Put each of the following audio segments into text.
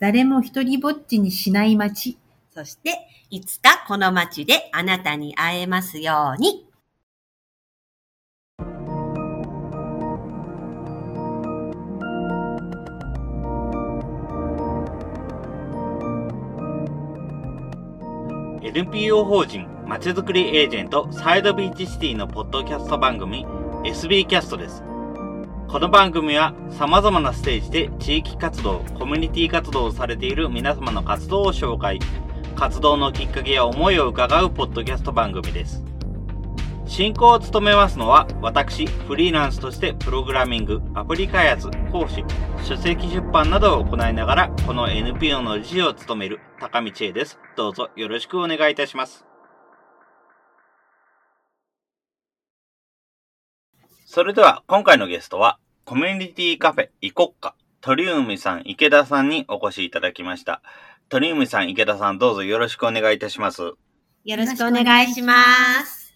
誰も一人ぼっちにしない街。そして、いつかこの街であなたに会えますように。「NPO 法人まちづくりエージェントサイドビーチシティ」のポッドキャスト番組 SB キャストですこの番組は様々なステージで地域活動コミュニティ活動をされている皆様の活動を紹介活動のきっかけや思いを伺うポッドキャスト番組です。進行を務めますのは私フリーランスとしてプログラミングアプリ開発講師書籍出版などを行いながらこの NPO の理事を務める高道恵です。どうぞよろしくお願いいたします。それでは今回のゲストはコミュニティカフェイコッカ鳥海さん池田さんにお越しいただきました鳥海さん池田さんどうぞよろしくお願いいたしますよろしくお願いします。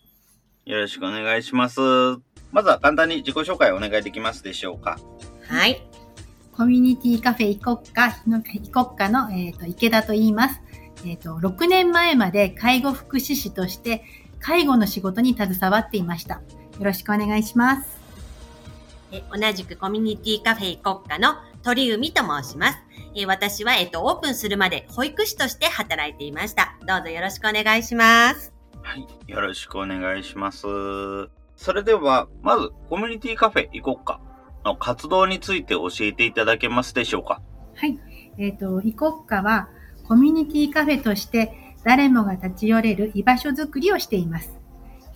よろしくお願いしますまずは簡単に自己紹介お願いできますでしょうかはい。コミュニティカフェイコッカの、イコッカの、えーと池田と言います。えっ、と、6年前まで介護福祉士として介護の仕事に携わっていました。よろしくお願いします。え同じくコミュニティカフェ国家の鳥海と申します。え私は、えっと、オープンするまで保育士として働いていました。どうぞよろしくお願いします。はい。よろしくお願いします。それでは、まず、コミュニティカフェ行こうかの活動について教えていただけますでしょうか？はい。えっ、と、イコッカはコミュニティカフェとして誰もが立ち寄れる居場所づくりをしています。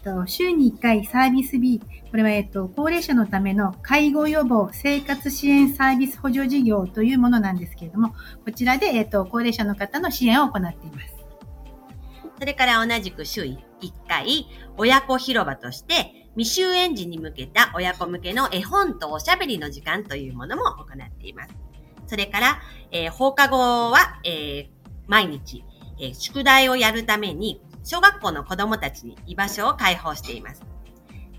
と週に1回サービス B、これは、えっと、高齢者のための介護予防生活支援サービス補助事業というものなんですけれども、こちらで、えっと、高齢者の方の支援を行っています。それから同じく週1回、親子広場として、未就園児に向けた親子向けの絵本とおしゃべりの時間というものも行っています。それから、えー放課後は、えー毎日、えー宿題をやるために、小学校の子供たちに居場所を開放しています。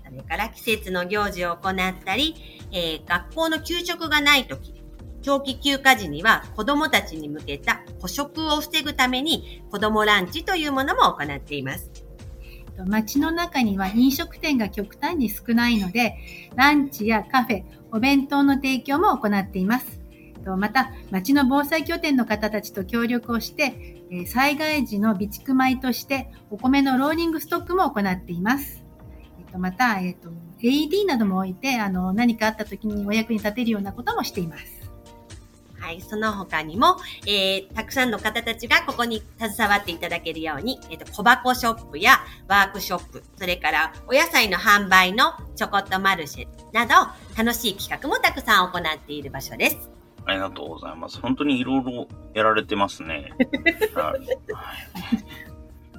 それから季節の行事を行ったり、えー学校の給食がないとき、長期休暇時には子供たちに向けた捕食を防ぐために子供ランチというものも行っています。街の中には飲食店が極端に少ないので、ランチやカフェ、お弁当の提供も行っています。えっとまた、町の防災拠点の方たちと協力をして、え災害時の備蓄米としてお米のローリングストックも行っています。えっとまた、えっと AED なども置いて、あの、何かあった時にお役に立てるようなこともしています。はい、その他にも、えー、たくさんの方たちがここに携わっていただけるように、えっ、と、小箱ショップやワークショップ、それからお野菜の販売のちょこっとマルシェなど、楽しい企画もたくさん行っている場所です。ありがとうございます。本当にいろいろやられてますね。はい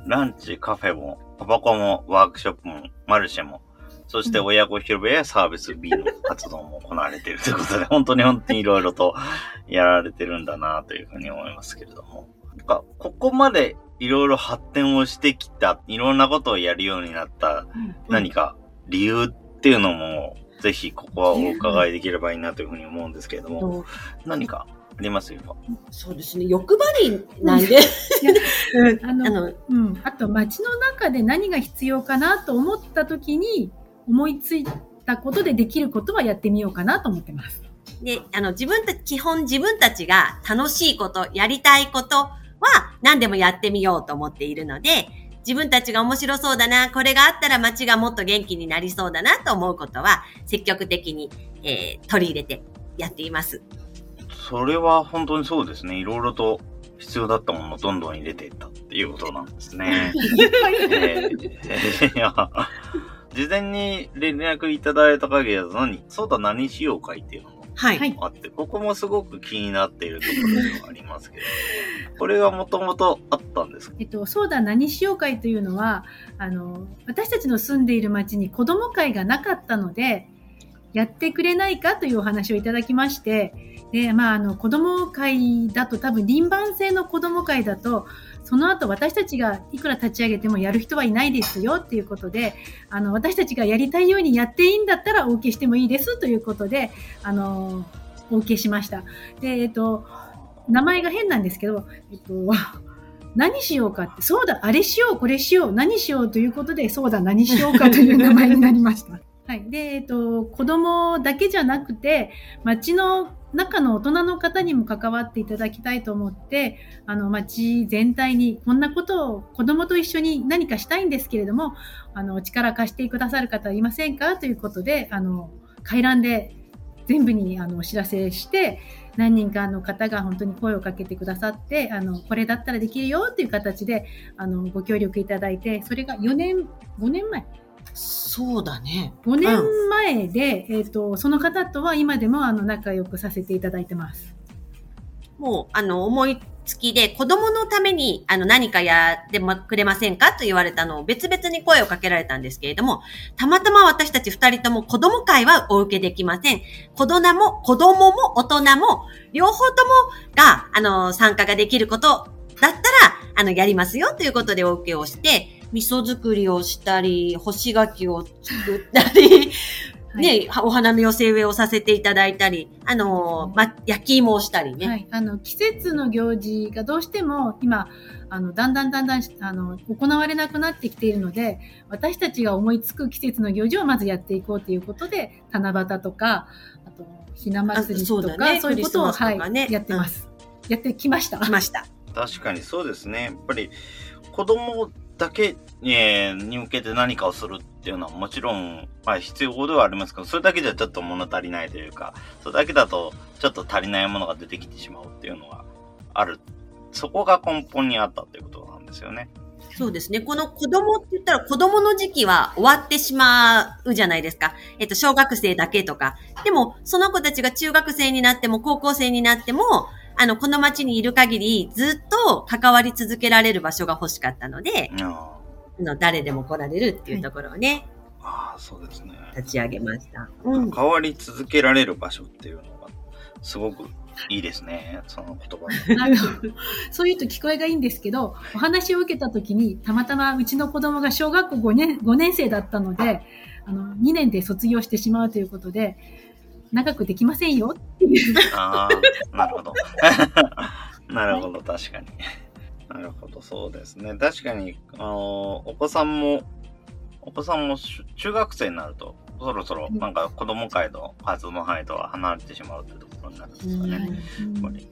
ランチ、カフェも、タバコも、ワークショップも、マルシェも、そして親子広場やサービス B の活動も行われているということで、本当に本当にいろいろとやられてるんだなというふうに思いますけれども。なんかここまでいろいろ発展をしてきた、いろんなことをやるようになった何か理由っていうのも、ぜひここはお伺いできればいいなというふうに思うんですけれども、と何かあります？よそうですね、欲張りなんで、あのあの、うん、あと街の中で何が必要かなと思った時に思いついたことでできることはやってみようかなと思ってます。で、あの、自分たち、基本自分たちが楽しいこと、やりたいことは何でもやってみようと思っているので、自分たちが面白そうだな、これがあったら街がもっと元気になりそうだなと思うことは、積極的に、えー取り入れてやっています。それは本当にそうですね。いろいろと必要だったものをどんどん入れていったっていうことなんですね。えーいや事前に連絡いただいた限りだと何？そうだ何しようかいっていうのあって、ここもすごく気になっているところではありますけど、これはもともとあったんですか？えっと、そうだ何しよう会というのはあの私たちの住んでいる町に子ども会がなかったのでやってくれないかというお話をいただきましてで、まあ、あの子ども会だと多分輪番制の子ども会だとその後私たちがいくら立ち上げてもやる人はいないですよっていうことであの私たちがやりたいようにやっていいんだったらお受けしてもいいですということであのお受けしました。でえっと名前が変なんですけど、えっと、何しようかって、そうだ、あれしよう、これしよう、何しようということで、そうだ、何しようかという名前になりました。はい。で、えっと、子供だけじゃなくて、町の中の大人の方にも関わっていただきたいと思って、あの、町全体にこんなことを子供と一緒に何かしたいんですけれども、あの、力貸してくださる方いませんか？ということで、あの、回覧で全部にあのお知らせして、何人かの方が本当に声をかけてくださって、あの、これだったらできるよっていう形で、あの、ご協力いただいて、それが4年、5年前そうだね。5年前で、えっ、と、その方とは今でもあの仲良くさせていただいてます。もう、あの、思いつきで、子供のために、あの、何かやってもくれませんかと言われたのを別々に声をかけられたんですけれども、たまたま私たち二人とも子供会はお受けできません。子供も、子供も大人も、両方ともが、あの、参加ができることだったら、あの、やりますよということでお受けをして、味噌作りをしたり、干し柿を作ったり、はいね、お花見寄せ植えをさせていただいたり、あの、ま、焼き芋をしたりね。はい。あの、季節の行事がどうしても今、あの、だんだんだんだん、あの、行われなくなってきているので、私たちが思いつく季節の行事をまずやっていこうということで、七夕とか、あと、ひな祭りとか、あそうだねそういうことを、クリスマスとかねはい、やってます。やってきました。来ました。確かにそうですね。やっぱり子供だけえーに向けて何かをするっていうのはもちろん、まあ必要ではありますけど、それだけじゃちょっと物足りないというか、それだけだとちょっと足りないものが出てきてしまうっていうのがある。そこが根本にあったということなんですよね。そうですね。この子供って言ったら子供の時期は終わってしまうじゃないですか。えっと、小学生だけとか。でも、その子たちが中学生になっても高校生になっても、あの、この町にいる限りずっと関わり続けられる場所が欲しかったので、ああの誰でも来られるっていうところをね、あ、そうですね。立ち上げました。うん。関わり続けられる場所っていうのが、すごくいいですね。その言葉が。あのそう言うと聞こえがいいんですけど、お話を受けたときに、たまたまうちの子供が小学校5年 ,5 年生だったので、あの2年で卒業してしまうということで、長くできませんよっていう。ああ、なるほど。なるほど、確かに。なるほど、そうですね。確かに、あの、お子さんも、お子さんもし中学生になると、そろそろなんか子供会の活動の範囲とは離れてしまうというところになるんですかね。やっぱり。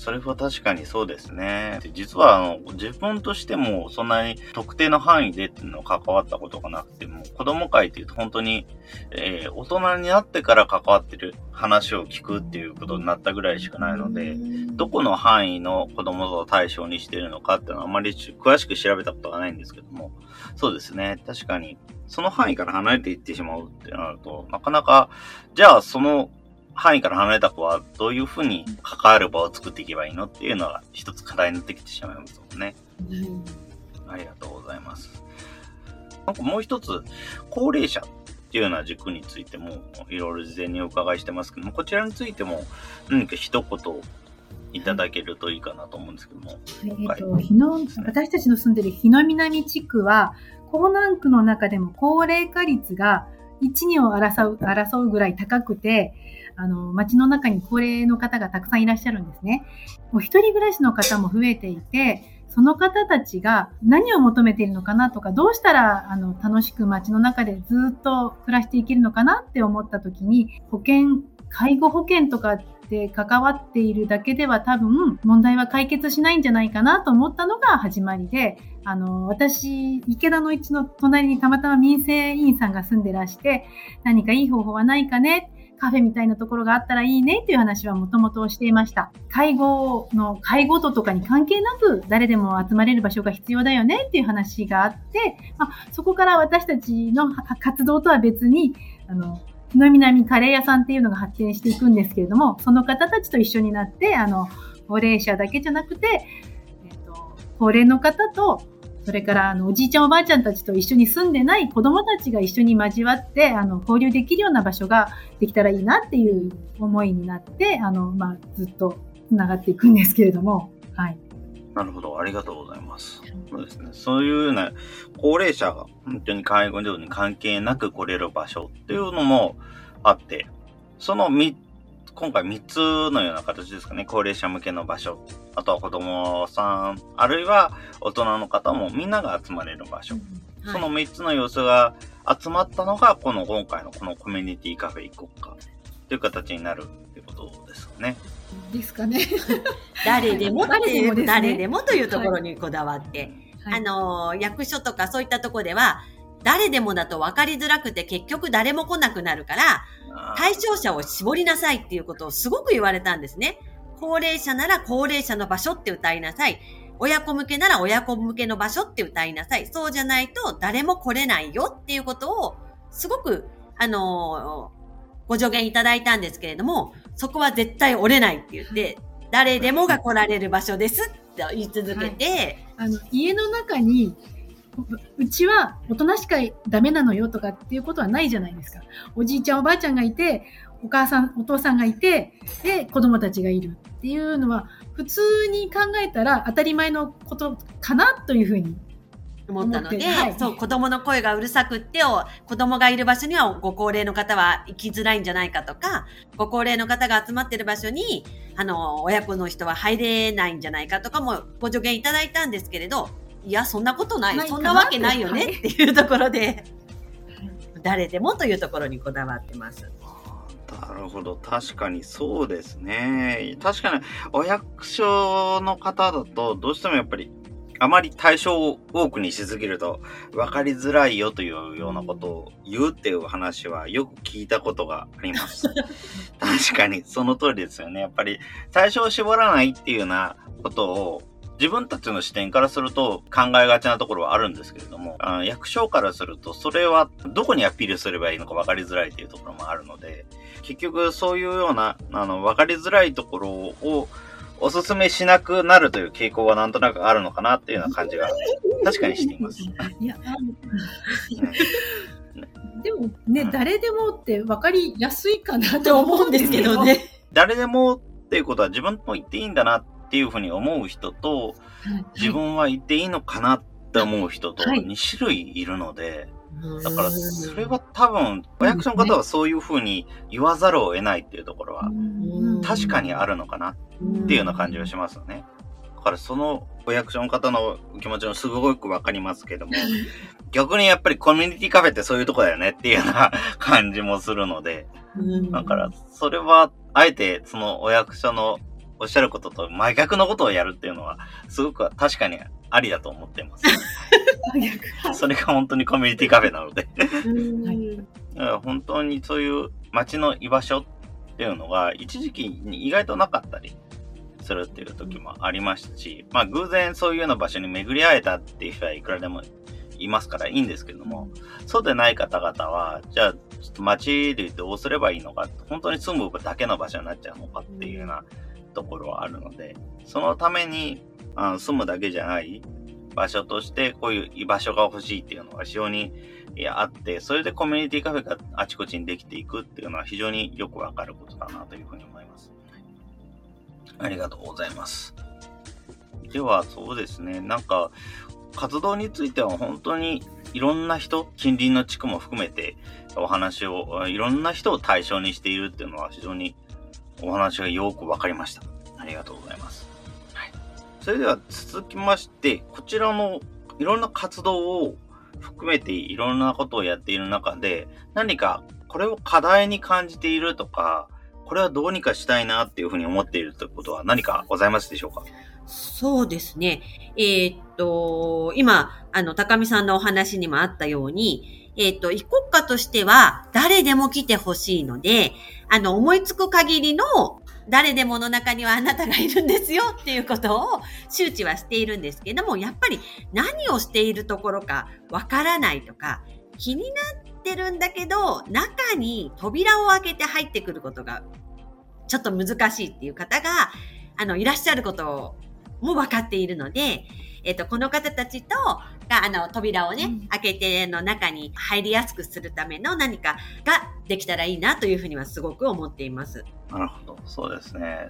それは確かにそうですね。で実はあの自分としてもそんなに特定の範囲でっていうのを関わったことがなくても、子供会っていうと本当に、えー大人になってから関わってる話を聞くっていうことになったぐらいしかないので、どこの範囲の子供を対象にしているのかっていうのはあまりち詳しく調べたことがないんですけども、そうですね。確かに、その範囲から離れていってしまうってなると、なかなか、じゃあその範囲から離れた子はどういうふうに関わる場を作っていけばいいのっていうのが一つ課題になってきてしまいますもんね。ありがとうございます。なんかもう一つ、高齢者っていうような軸についても、いろいろ事前にお伺いしてますけども、こちらについても何か一言いただけるといいかなと思うんですけども。えっと、日の、私たちの住んでる日の南地区は、江南区の中でも高齢化率が1、2を争う、争うぐらい高くて、あの、街の中に高齢の方がたくさんいらっしゃるんですね。お一人暮らしの方も増えていて、その方たちが何を求めているのかなとか、どうしたらあの楽しく街の中でずっと暮らしていけるのかなって思った時に、保険、介護保険とかで関わっているだけでは多分問題は解決しないんじゃないかなと思ったのが始まりで、あの、私、池田の一の隣にたまたま民生委員さんが住んでらして、何かいい方法はないかねカフェみたいなところがあったらいいねっていう話はもともとしていました。介護の、介護度とかに関係なく誰でも集まれる場所が必要だよねっていう話があって、まあ、そこから私たちの活動とは別に、あの、の南カレー屋さんっていうのが発展していくんですけれども、その方たちと一緒になって、あの、高齢者だけじゃなくて、えっと、高齢の方と、それからあのおじいちゃんおばあちゃんたちと一緒に住んでない子供たちが一緒に交わってあの交流できるような場所ができたらいいなっていう思いになってあの、まあ、ずっとつながっていくんですけれども、はい、なるほど、ありがとうございます。そうですね。そういうような高齢者が本当に介護上に関係なく来れる場所っていうのもあって、そのみ、今回3つのような形ですかね。高齢者向けの場所。あとは子供さん、あるいは大人の方もみんなが集まれる場所。その3つの要素が集まったのが、この今回のこのコミュニティカフェ行こうか。という形になるっていうことですよね。ですかね。誰でもっていう、誰でも誰でもというところにこだわって、はいあの、役所とかそういったところでは、誰でもだと分かりづらくて結局誰も来なくなるから、対象者を絞りなさいっていうことをすごく言われたんですね。高齢者なら高齢者の場所って歌いなさい。親子向けなら親子向けの場所って歌いなさい。そうじゃないと誰も来れないよっていうことをすごく、あのーご助言いただいたんですけれども、そこは絶対折れないって言って、誰でもが来られる場所ですって言い続けて、あの、家の中に、うちは大人しかダメなのよとかっていうことはないじゃないですか。おじいちゃんおばあちゃんがいて、お母さん、お父さんがいて、で、子供たちがいるっていうのは、普通に考えたら当たり前のことかなというふうに。思ったので、はいそう、子供の声がうるさくってお、子供がいる場所にはご高齢の方は行きづらいんじゃないかとか、ご高齢の方が集まってる場所に、あの、親子の人は入れないんじゃないかとかもご助言いただいたんですけれど、いや、そんなことない。ないそんなわけないよねはいっていうところで、誰でもというところにこだわってます。なるほど。確かにそうですね。確かに、お役所の方だと、どうしてもやっぱり、あまり対象を多くにしすぎると、分かりづらいよというようなことを言うっていう話はよく聞いたことがあります。確かに、その通りですよね。やっぱり、対象を絞らないっていうようなことを、自分たちの視点からすると考えがちなところはあるんですけれども、あの役所からするとそれはどこにアピールすればいいのか分かりづらいというところもあるので、結局そういうような、あの、分かりづらいところをお勧めしなくなるという傾向はなんとなくあるのかなっていうような感じが確かにしています。いや、でもね、誰でもって分かりやすいかなと思うんですけどね。。誰でもっていうことは自分も言っていいんだなっていうふうに思う人と、はい自分は言っていいのかなって思う人とはい2種類いるので、うんだからそれは多分、お役所の方はそういうふうに言わざるを得ないっていうところはうん。確かにあるのかなっていうような感じがしますよね。だからそのお役所の方の気持ちもすごくわかりますけども、逆にやっぱりコミュニティカフェってそういうとこだよねっていうような感じもするので、うん。だからそれはあえてそのお役所のおっしゃることと真逆のことをやるっていうのはすごく確かにありだと思っています。それが本当にコミュニティカフェなので。本当にそういう街の居場所っていうのが一時期に意外となかったりするっていう時もありましたし、まあ偶然そういうような場所に巡り会えたっていう人はいくらでもいますからいいんですけども、そうでない方々は、じゃあちょっと街でどうすればいいのか、本当に住むだけの場所になっちゃうのかっていうようなところはあるので、そのためにあの住むだけじゃない場所としてこういう居場所が欲しいっていうのが非常にいやあって、それでコミュニティカフェがあちこちにできていくっていうのは非常によくわかることだなというふうに思います。ありがとうございます。では、そうですね。なんか、活動については本当にいろんな人、近隣の地区も含めてお話を、いろんな人を対象にしているっていうのは非常にお話がよくわかりました。ありがとうございます。はい。それでは続きまして、こちらのいろんな活動を含めていろんなことをやっている中で、何かこれを課題に感じているとか、これはどうにかしたいなっていうふうに思っているということは何かございますでしょうか？そうですね。えーっと、今、あの、高見さんのお話にもあったように、えーっと、一国家としては誰でも来てほしいので、あの、思いつく限りの誰でもの中にはあなたがいるんですよっていうことを周知はしているんですけども、やっぱり何をしているところかわからないとか、気になってるんだけど、中に扉を開けて入ってくることがちょっと難しいっていう方が、あの、いらっしゃることも分かっているので、えっ、と、この方たちと、が、あの、扉をね、うん開けての中に入りやすくするための何かができたらいいなというふうにはすごく思っています。なるほど。そうですね。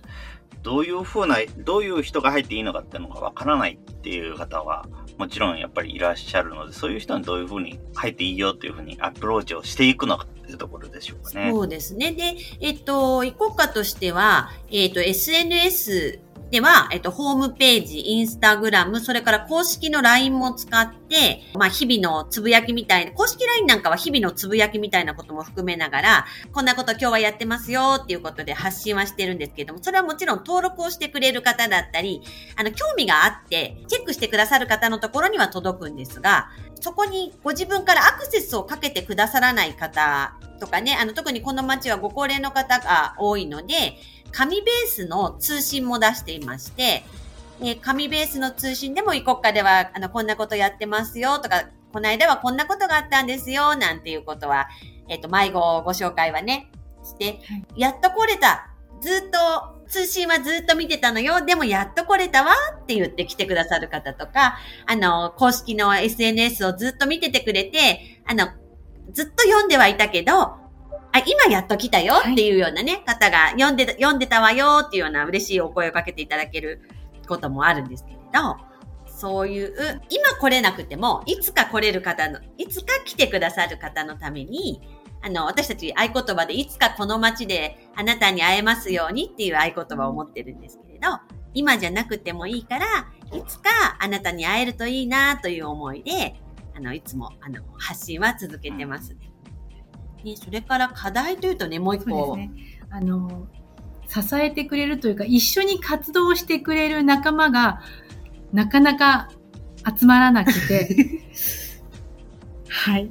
どういう風な、どういう人が入っていいのかっていうのがわからないっていう方は、もちろんやっぱりいらっしゃるので、そういう人にどういう風に入っていいよっていう風にアプローチをしていくのかっていうところでしょうかね。そうですね。で、えっと、移行課としては、えっと、SNS では、えっと、ホームページ、インスタグラム、それから公式の LINE も使って、まあ、日々のつぶやきみたいな、公式 LINE なんかは日々のつぶやきみたいなことも含めながら、こんなこと今日はやってますよっていうことで発信はしてるんですけども、それはもちろん登録をしてくれる方だったり、あの、興味があって、チェックしてくださる方のところには届くんですが、そこにご自分からアクセスをかけてくださらない方とかね、あの、特にこの町はご高齢の方が多いので、紙ベースの通信も出していまして、えー紙ベースの通信でも、異国家では、あの、こんなことやってますよとか、この間はこんなことがあったんですよ、なんていうことは、えっ、と、迷子ご紹介はね、して、やっと来れた。ずっと、通信はずっと見てたのよ。でもやっと来れたわって言って来てくださる方とか、あの、公式の SNS をずっと見ててくれて、あの、ずっと読んではいたけど、あ、今やっと来たよっていうようなね、方が読んでた、読んでたわよっていうような嬉しいお声をかけていただけることもあるんですけれど、そういう、今来れなくても、いつか来れる方の、いつか来てくださる方のために、あの、私たち合言葉で、いつかこの街であなたに会えますようにっていう合言葉を持ってるんですけれど、今じゃなくてもいいから、いつかあなたに会えるといいなという思いで、あの、いつも、あの、発信は続けてます。ね、それから課題というとね、もう一個。ね。あの、支えてくれるというか、一緒に活動してくれる仲間が、なかなか集まらなくて、はい。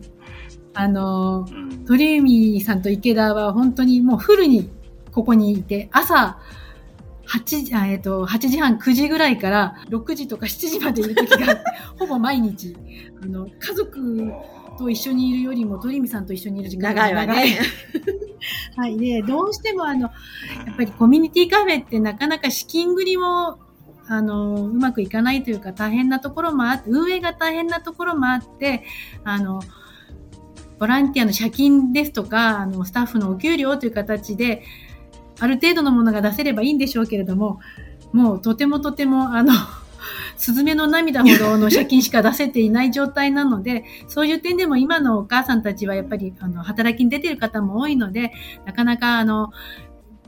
あの、うん鳥海さんと池田は本当にもうフルにここにいて、朝、8時、あえっ、と、8時半、9時ぐらいから6時とか7時までいる時が ほぼ毎日、あの、家族と一緒にいるよりも鳥海さんと一緒にいる時間が長いわね。はい。で、どうしてもあの、やっぱりコミュニティカフェってなかなか資金繰りも、あの、うまくいかないというか大変なところもあって、運営が大変なところもあって、あの、ボランティアの借金ですとか、あの、スタッフのお給料という形で、ある程度のものが出せればいいんでしょうけれども、もうとてもとても、あの、スズメの涙ほどの借金しか出せていない状態なので、そういう点でも今のお母さんたちはやっぱり、あの、働きに出てる方も多いので、なかなか、あの、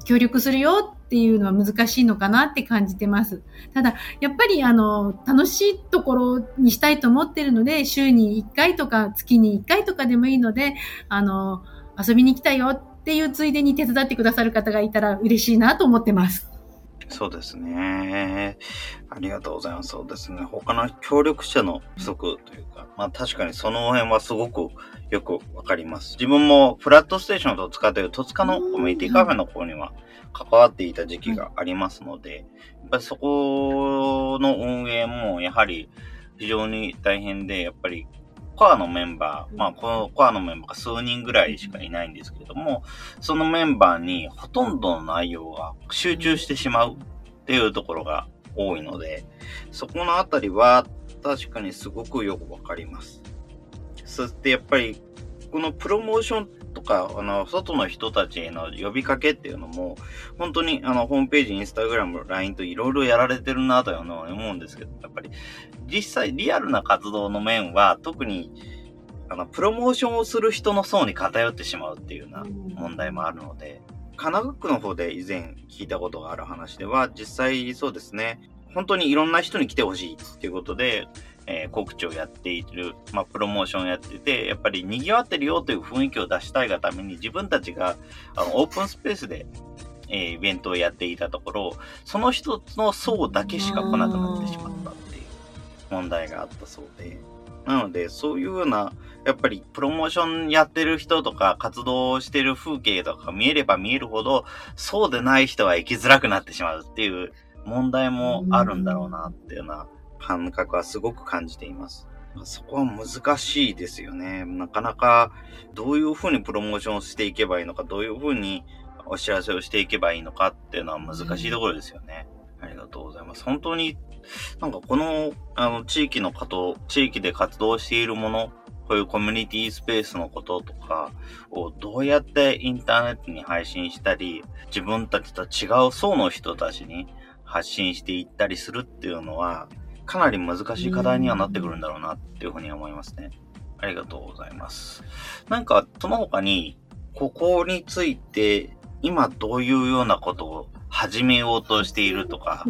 協力するよっていうのは難しいのかなって感じてます。ただ、やっぱり、あの、楽しいところにしたいと思ってるので、週に1回とか月に1回とかでもいいので、あの、遊びに来たよっていうついでに手伝ってくださる方がいたら嬉しいなと思ってます。そうですね。ありがとうございます。そうですね。他の協力者の不足というか、まあ確かにその辺はすごくよくわかります。自分もフラットステーションと使っている戸塚のコミュニティカフェの方には関わっていた時期がありますので、やっぱりそこの運営もやはり非常に大変で、やっぱりコアのメンバー、まあこのコアのメンバーが数人ぐらいしかいないんですけれども、そのメンバーにほとんどの内容が集中してしまうっていうところが多いので、そこのあたりは確かにすごくよくわかります。そしてやっぱり、このプロモーションとか、あの、外の人たちへの呼びかけっていうのも、本当にあの、ホームページ、インスタグラム、LINE といろいろやられてるなというのは思うんですけど、やっぱり、実際リアルな活動の面は、特に、あの、プロモーションをする人の層に偏ってしまうっていうような問題もあるので、神奈川区の方で以前聞いたことがある話では、実際そうですね、本当にいろんな人に来てほしいっていうことで、えー告知をやっている、まあ、プロモーションをやってて、やっぱり賑わってるよという雰囲気を出したいがために、自分たちがあのオープンスペースで、えーイベントをやっていたところ、その一つの層だけしか来なくなってしまったっていう問題があったそうで。なので、そういうような、やっぱりプロモーションやってる人とか活動してる風景とか見えれば見えるほど、そうでない人は生きづらくなってしまうっていう問題もあるんだろうなっていうような感覚はすごく感じています。まそこは難しいですよね。なかなかどういうふうにプロモーションしていけばいいのか、どういうふうにお知らせをしていけばいいのかっていうのは難しいところですよね。ありがとうございます。本当になんかこの、あの、地域の方、地域で活動しているもの、こういうコミュニティスペースのこととかをどうやってインターネットに配信したり、自分たちと違う層の人たちに発信していったりするっていうのは、かなり難しい課題にはなってくるんだろうなっていうふうに思いますね。ありがとうございます。なんか、その他に、ここについて、今どういうようなことを始めようとしているとか、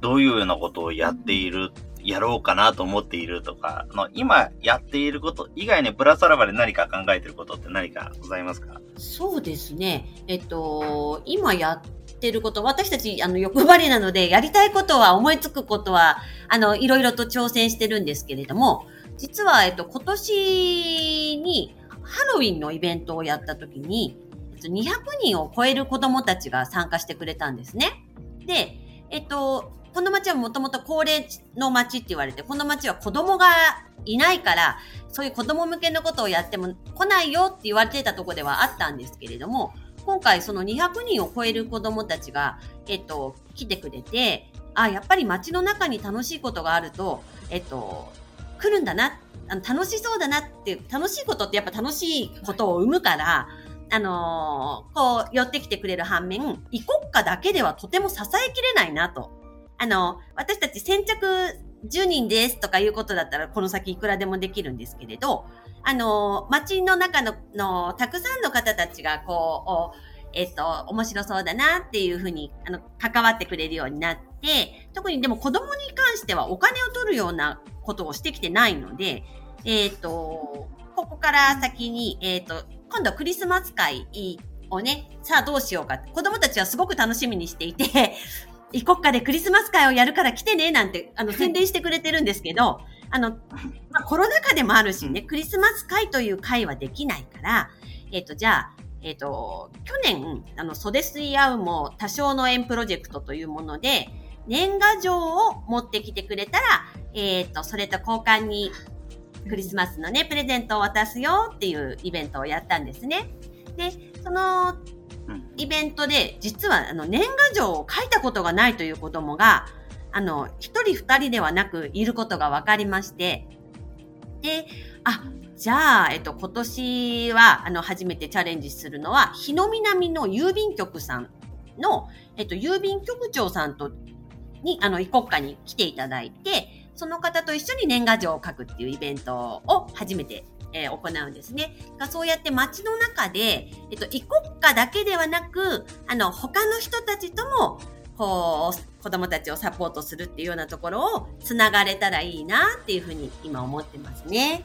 どういうようなことをやっている、やろうかなと思っているとか、の今やっていること以外にプラスアルファで何か考えていることって何かございますか？そうですね。えっと、今やってること、私たち、あの、欲張りなので、やりたいことは、思いつくことは、あの、いろいろと挑戦してるんですけれども、実は、えっと、今年に、ハロウィンのイベントをやった時に、200人を超える子供たちが参加してくれたんですね。で、えっと、この町はもともと高齢の町って言われて、この町は子供がいないから、そういう子供向けのことをやっても来ないよって言われてたとこではあったんですけれども、今回その200人を超える子供たちが、えっと、来てくれて、あ、やっぱり街の中に楽しいことがあると、えっと、来るんだな、あの楽しそうだなって、楽しいことってやっぱ楽しいことを生むから、あのー、こう、寄ってきてくれる反面、異国家だけではとても支えきれないなと。あの、私たち先着10人ですとかいうことだったら、この先いくらでもできるんですけれど、あの、街の中の、の、たくさんの方たちが、こう、えっと、面白そうだなっていうふうに、あの、関わってくれるようになって、特にでも子供に関してはお金を取るようなことをしてきてないので、えっ、と、ここから先に、えっ、と、今度はクリスマス会をね、さあどうしようか。子供たちはすごく楽しみにしていて、異国家でクリスマス会をやるから来てね、なんて、あの、宣伝してくれてるんですけど、あの、まあ、コロナ禍でもあるしね、クリスマス会という会はできないから、えっ、ー、と、じゃあ、えっ、ー、と、去年、あの、袖水合うも多少の縁プロジェクトというもので、年賀状を持ってきてくれたら、えっ、ー、と、それと交換にクリスマスのね、プレゼントを渡すよっていうイベントをやったんですね。で、そのイベントで、実はあの年賀状を書いたことがないという子供が、あの、一人二人ではなくいることが分かりまして、で、あ、じゃあ、えっと、今年は、あの、初めてチャレンジするのは、日の南の郵便局さんの、えっと、郵便局長さんと、に、あの、異国家に来ていただいて、その方と一緒に年賀状を書くっていうイベントを初めてえー、行うんですね。そうやって街の中で、えっと、異国家だけではなく、あの、他の人たちとも、こう、子供たちをサポートするっていうようなところをつながれたらいいなっていうふうに今思ってますね。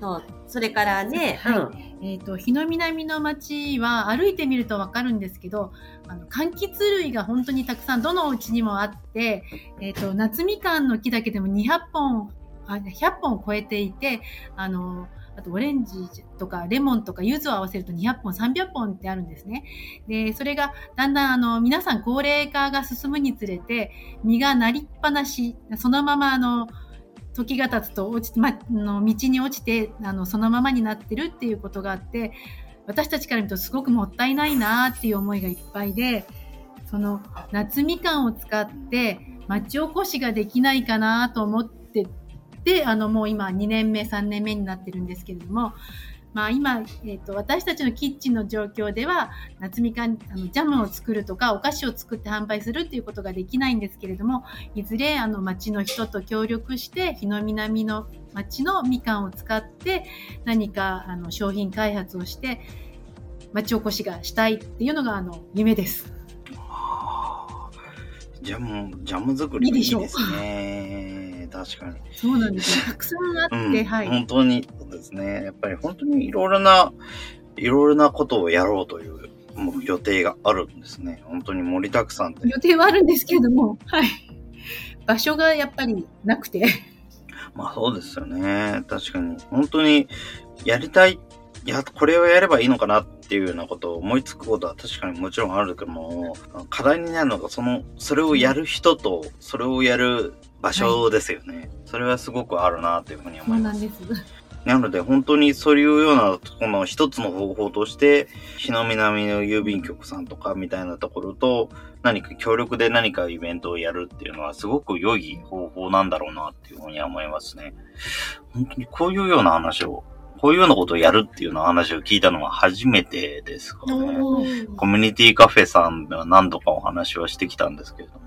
そうそれからね、はいうん、えっ、ー、と日の南の町は歩いてみるとわかるんですけど、あの柑橘類が本当にたくさんどのお家にもあって、えっ、ー、と夏みかんの木だけでも200本あ100本超えていて、あのあとオレンジとかレモンとか柚子を合わせると200本、300本ってあるんですね。で、それがだんだんあの皆さん高齢化が進むにつれて実がなりっぱなし、そのままあの時が経つと落ちま、の道に落ちてあのそのままになってるっていうことがあって私たちから見るとすごくもったいないなっていう思いがいっぱいでその夏みかんを使って町おこしができないかなと思ってで、あの、もう今2年目、3年目になってるんですけれども、まあ今、えっ、ー、と、私たちのキッチンの状況では、夏みかん、あの、ジャムを作るとか、お菓子を作って販売するっていうことができないんですけれども、いずれ、あの、町の人と協力して、日の南の町のみかんを使って、何か、あの、商品開発をして、町おこしがしたいっていうのが、あの、夢です。ジャム、ジャム作りいいですね。確かに。そうなんですよ。たくさんあって、うん、はい。本当に、そうですね。やっぱり本当にいろいろな、いろいろなことをやろうという予定があるんですね。本当に盛りだくさんで。予定はあるんですけれども、はい。場所がやっぱりなくて。まあそうですよね。確かに。本当にやりたい、や、これをやればいいのかなっていうようなことを思いつくことは確かにもちろんあるけども、課題になるのがその、それをやる人と、それをやる場所ですよね、はい、それはすごくあるなというふうに思います。なんです。なので本当にそういうような、この一つの方法として、日の南の郵便局さんとかみたいなところと、何か協力で何かイベントをやるっていうのはすごく良い方法なんだろうなっていうふうには思いますね。本当にこういうような話を、こういうようなことをやるっていうの話を聞いたのは初めてですからね。コミュニティカフェさんでは何度かお話はしてきたんですけれども、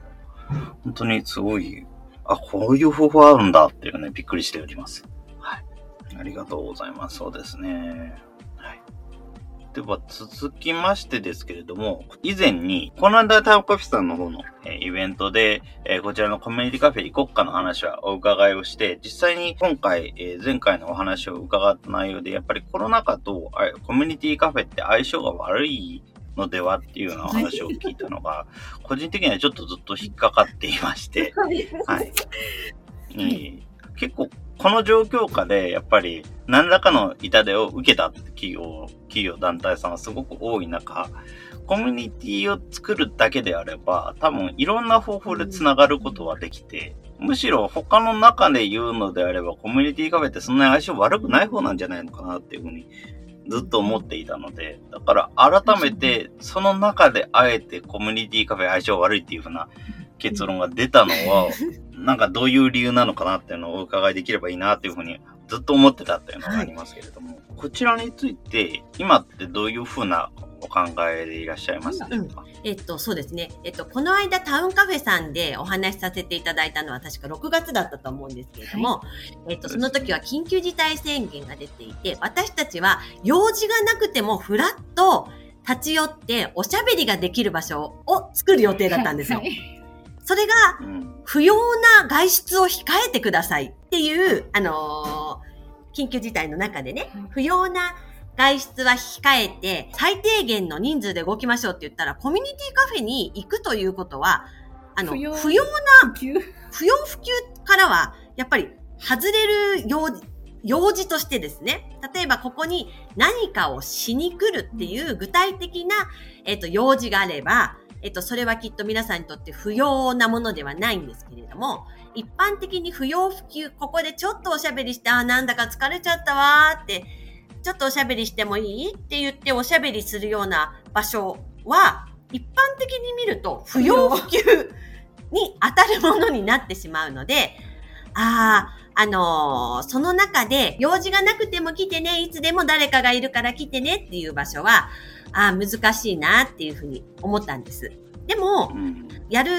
本当にすごい、あ、こういう方法あるんだっていうね、びっくりしております。はい。ありがとうございます。そうですね。では続きましてですけれども、以前に、この間タイカフェさんの方の、えイベントで、えこちらのコミュニティカフェ行こっかの話はお伺いをして、実際に今回、え前回のお話を伺った内容で、やっぱりコロナ禍とコミュニティカフェって相性が悪いのではっていうような話を聞いたのが、個人的にはちょっとずっと引っかかっていまして、はい。結構この状況下で、やっぱり何らかの痛手を受けた企業、企業団体さんはすごく多い中、コミュニティを作るだけであれば、多分いろんな方法で繋がることはできて、むしろ他の中で言うのであれば、コミュニティカフェってそんなに相性悪くない方なんじゃないのかなっていうふうにずっと思っていたので、だから改めてその中であえてコミュニティカフェ相性悪いっていうふうな結論が出たのは、なんかどういう理由なのかなっていうのをお伺いできればいいなっていうふうにずっと思ってたっていうのがありますけれども、はい、こちらについて今ってどういうふうなお考えでいらっしゃいますか、うん、えっと、そうですね。えっと、この間タウンカフェさんでお話しさせていただいたのは確か6月だったと思うんですけれども、はい、えっと、その時は緊急事態宣言が出ていて、私たちは用事がなくてもフラッと立ち寄っておしゃべりができる場所を作る予定だったんですよ。はいはいそれが、不要な外出を控えてくださいっていう、あのー、緊急事態の中でね、不要な外出は控えて、最低限の人数で動きましょうって言ったら、コミュニティカフェに行くということは、あの、不要な、不要不急からは、やっぱり外れる用用事としてですね、例えばここに何かをしに来るっていう具体的な、えっ、と、用事があれば、えっと、それはきっと皆さんにとって不要なものではないんですけれども、一般的に不要不急、ここでちょっとおしゃべりして、あ、なんだか疲れちゃったわーって、ちょっとおしゃべりしてもいいって言っておしゃべりするような場所は、一般的に見ると不要不急に当たるものになってしまうので、ああ、あのー、その中で用事がなくても来てね、いつでも誰かがいるから来てねっていう場所は、ああ、難しいなっていうふうに思ったんです。でも、うん、やる、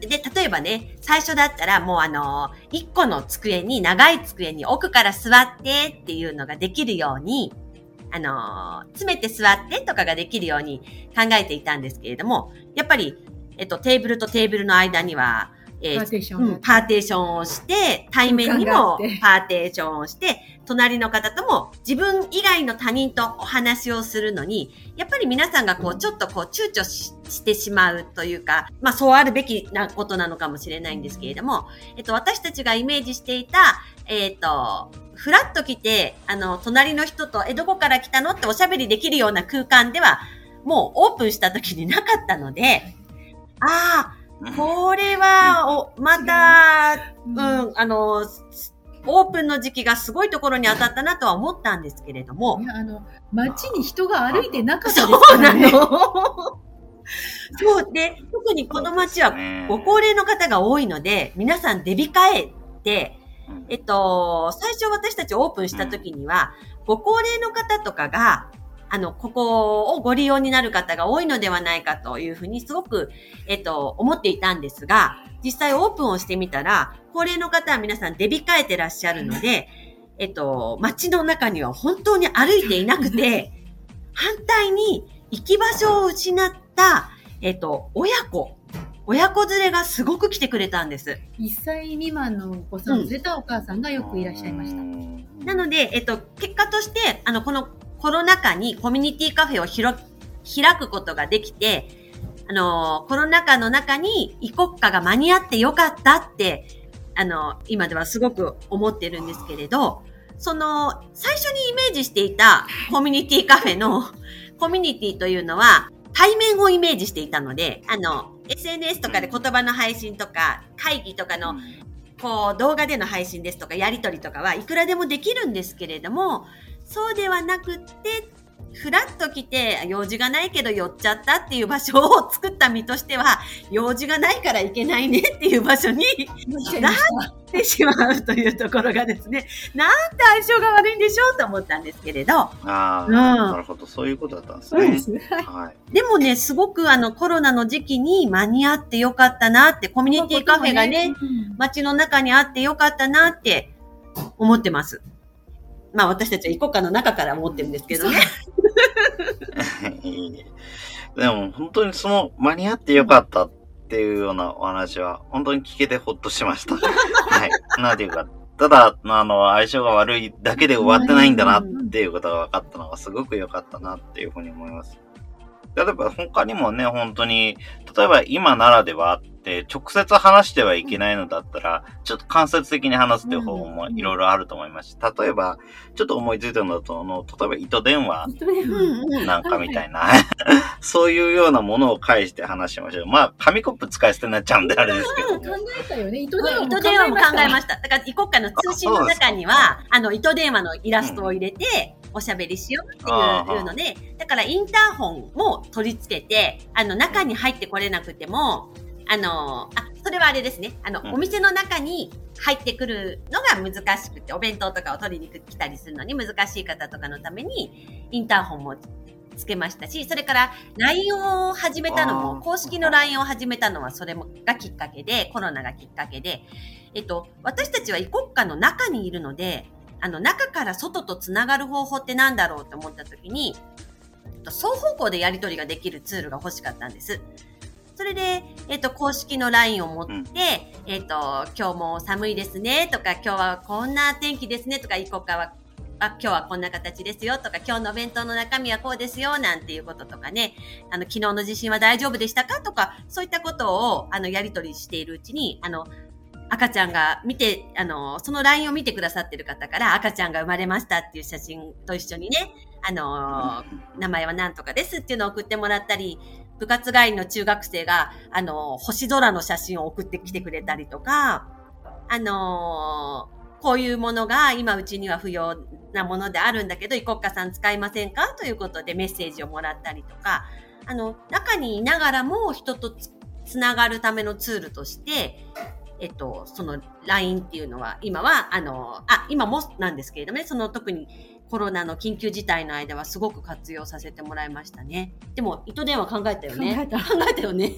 で、例えばね、最初だったらもうあの、一個の机に、長い机に奥から座ってっていうのができるように、あの、詰めて座ってとかができるように考えていたんですけれども、やっぱり、えっと、テーブルとテーブルの間には、えー、パーテーション、うん、パーテーションをして、対面にもパーテーションをして、隣の方とも自分以外の他人とお話をするのに、やっぱり皆さんがこう、ちょっとこう、躊躇してしまうというか、まあそうあるべきなことなのかもしれないんですけれども、えっと、私たちがイメージしていた、えっ、と、ふらっと来て、あの、隣の人と、え、どこから来たのっておしゃべりできるような空間では、もうオープンした時になかったので、ああ、これは、お、また、うん、あの、オープンの時期がすごいところに当たったなとは思ったんですけれども。いや、あの、街に人が歩いてなかったですからね。そうなの。そう で、特にこの街はご高齢の方が多いので、皆さん出控えて、えっと、最初私たちオープンした時には、ご高齢の方とかが、あの、ここをご利用になる方が多いのではないかというふうにすごく、えっと、思っていたんですが、実際オープンをしてみたら、高齢の方は皆さん出控えてらっしゃるので、えっと、街の中には本当に歩いていなくて、反対に行き場所を失った、えっと、親子、親子連れがすごく来てくれたんです。1歳未満のお子さんを連れたお母さんがよくいらっしゃいました。うん、なので、えっと、結果として、あの、このコロナ禍にコミュニティカフェを開くことができて、あの、コロナ禍の中に異国家が間に合ってよかったって、あの、今ではすごく思ってるんですけれど、その、最初にイメージしていたコミュニティカフェのコミュニティというのは、対面をイメージしていたので、あの、SNS とかで言葉の配信とか、会議とかのこう、動画での配信ですとか、やりとりとかはいくらでもできるんですけれども、そうではなくって、ふらっと来て、用事がないけど寄っちゃったっていう場所を作った身としては、用事がないからいけないねっていう場所に なってしまうというところがですね、なんて相性が悪いんでしょうと思ったんですけれど、ああ、うんなるほど。そういうことだったんですね。す。はいはい。でもね、すごくあのコロナの時期に間に合ってよかったなって、コミュニティカフェがね、うん街の中にあってよかったなって思ってます。まあ私たちはイコカの中から思ってるんですけどね。でも本当にその間に合ってよかったっていうようなお話は本当に聞けてほっとしました。はい。なんていうか、ただ、あの、相性が悪いだけで終わってないんだなっていうことが分かったのがすごく良かったなっていうふうに思います。例えば他にもね、本当に、例えば今ならではあって、直接話してはいけないのだったら、ちょっと間接的に話すっていう方法もいろいろあると思いますし、例えば、ちょっと思いついたのだと、あの、例えば糸電話なんかみたいな、そういうようなものを介して話しましょう。まあ、紙コップ使い捨てになっちゃうんであれですけど考も。えたよね。糸電話も考えましした。だから、イコカの通信の中には、あの、糸電話のイラストを入れて、おしゃべりしようっていうので、だからインターホンも取り付けて、あの、中に入ってこれなくても、あの、あ、それはあれですね。あの、うんお店の中に入ってくるのが難しくて、お弁当とかを取りに来たりするのに難しい方とかのために、インターホンもつけましたし、それから LINE を始めたのも、公式の LINE を始めたのはそれもがきっかけで、コロナがきっかけで、えっと、私たちは異国家の中にいるので、あの、中から外とつながる方法って何だろうと思った時に、えっと双方向でやり取りができるツールが欲しかったんです。それで、えっと、公式の LINE を持って、うん。えっと、今日も寒いですねとか、今日はこんな天気ですねとか、異国家はあ、今日はこんな形ですよとか、今日のお弁当の中身はこうですよ、なんていうこととかね、あの、昨日の地震は大丈夫でしたかとか、そういったことを、あの、やり取りしているうちに、あの、赤ちゃんが見て、あの、その LINE を見てくださってる方から、赤ちゃんが生まれましたっていう写真と一緒にね、あの、名前は何とかですっていうのを送ってもらったり、部活帰りの中学生が、あの、星空の写真を送ってきてくれたりとか、あのこういうものが今うちには不要なものであるんだけど、イコッカさん使いませんか？ということでメッセージをもらったりとか、あの、中にいながらも人とつつながるためのツールとして、えっと、その LINE っていうのは、今は、あの、あ、今もなんですけれどもね、その特にコロナの緊急事態の間はすごく活用させてもらいましたね。でも、糸電話考えたよね。考えた考えたよね。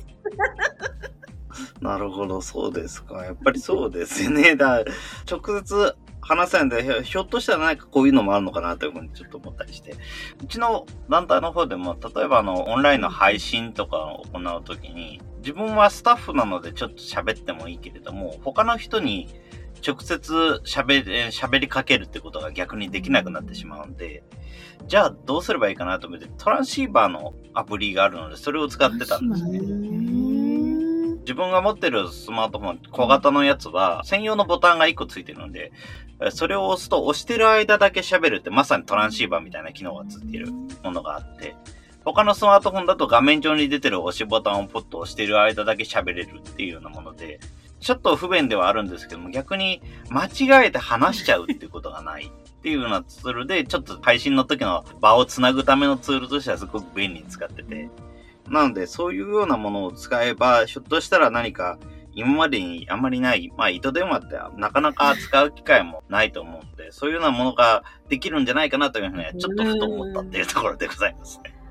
なるほど、そうですか。やっぱりそうですよね。だ直接話せないんで、ひょひょっとしたら何かこういうのもあるのかなというふうにちょっと思ったりして。うちの団体の方でも、例えばあの、オンラインの配信とかを行うときに、自分はスタッフなのでちょっと喋ってもいいけれども、他の人に直接喋り、喋りかけるってことが逆にできなくなってしまうんで、じゃあどうすればいいかなと思って、トランシーバーのアプリがあるので、それを使ってたんですね。自分が持ってるスマートフォン、小型のやつは、専用のボタンが1個ついてるので、えそれを押すと、押してる間だけ喋るって、まさにトランシーバーみたいな機能がついてるものがあって、他のスマートフォンだと画面上に出てる押しボタンをポッと押してる間だけ喋れるっていうようなもので、ちょっと不便ではあるんですけども、逆に間違えて話しちゃうっていうことがないっていうようなツールで、ちょっと配信の時の場をつなぐためのツールとしてはすごく便利に使ってて、なので、そういうようなものを使えば、ひょっとしたら何か、今までにあまりない、まあ、糸電話ってなかなか使う機会もないと思うんで、そういうようなものができるんじゃないかなというふうには、ちょっとふと思ったっていうところでございますね。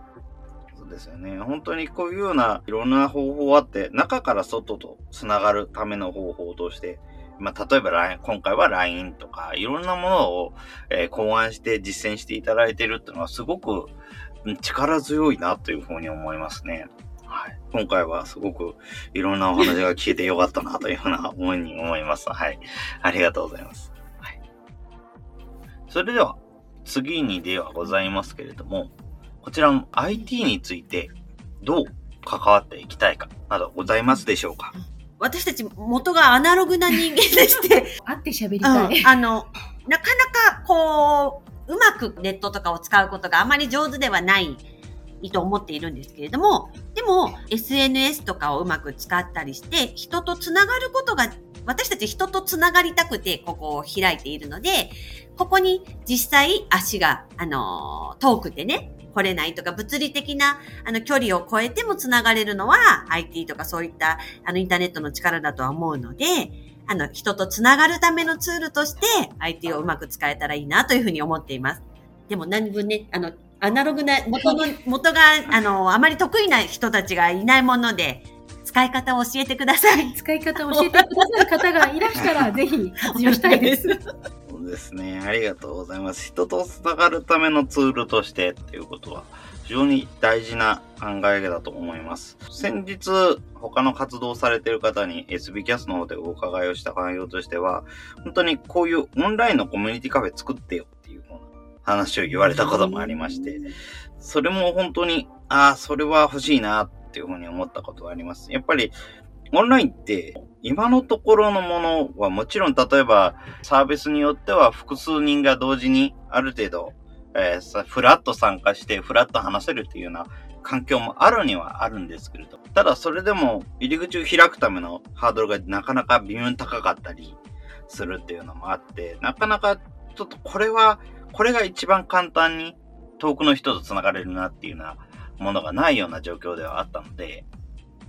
ですよね。本当にこういうようないろんな方法あって、中から外とつながるための方法として、まあ、例えば LINE、今回は LINE とか、いろんなものを、えー考案して実践していただいているっていうのはすごくうん力強いなというふうに思いますね。はい。今回はすごくいろんなお話が聞けてよかったなというふうな思いに思います。はい。ありがとうございます。はい。それでは、次にではございますけれども、こちらの IT についてどう関わっていきたいかなどございますでしょうか？私たち元がアナログな人間でして、会って喋りうん。たい。あの、なかなかこう、うまくネットとかを使うことがあまり上手ではないいいと思っているんですけれども、でも SNS とかをうまく使ったりして人とつながることが私たち人とつながりたくてここを開いているので、ここに実際足が、あの遠くてね、来れないとか、物理的な、あの、距離を超えてもつながれるのは、IT とかそういった、あの、インターネットの力だとは思うので、あの、人とつながるためのツールとして、IT をうまく使えたらいいなというふうに思っています。でも何分ね、あの、アナログな、元の、元が、あの、あまり得意な人たちがいないもので、使い方を教えてください。使い方を教えてくださる方がいらしたら、ぜひ活用したいです。そうですね。ありがとうございます。人と繋がるためのツールとしてっていうことは、非常に大事な考えだと思います。先日、他の活動されている方に SB キャスの方でお伺いをした内容としては、本当にこういうオンラインのコミュニティカフェ作ってよ話を言われたこともありまして、それも本当に、ああ、それは欲しいなっていうふうに思ったことがあります。やっぱり、オンラインって、今のところのものはもちろん、例えば、サービスによっては複数人が同時にある程度、えー、フラット参加して、フラット話せるっていうような環境もあるにはあるんですけれど、ただそれでも入り口を開くためのハードルがなかなか微妙に高かったりするっていうのもあって、なかなかちょっとこれは、これが一番簡単に遠くの人と繋がれるなっていうようなものがないような状況ではあったので、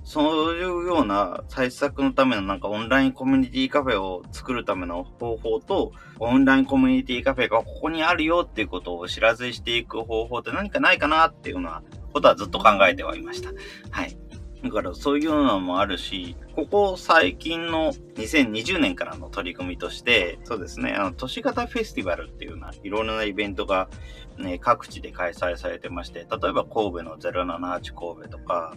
そういうような対策のためのなんかオンラインコミュニティカフェを作るための方法と、オンラインコミュニティカフェがここにあるよっていうことを知らせしていく方法って何かないかなっていうようなことはずっと考えてはいました。はい。だからそういうのもあるし、ここ最近の2020年からの取り組みとして、そうですね、あの、都市型フェスティバルっていうようないろいろなイベントが、ね、各地で開催されてまして、例えば神戸の078神戸とか、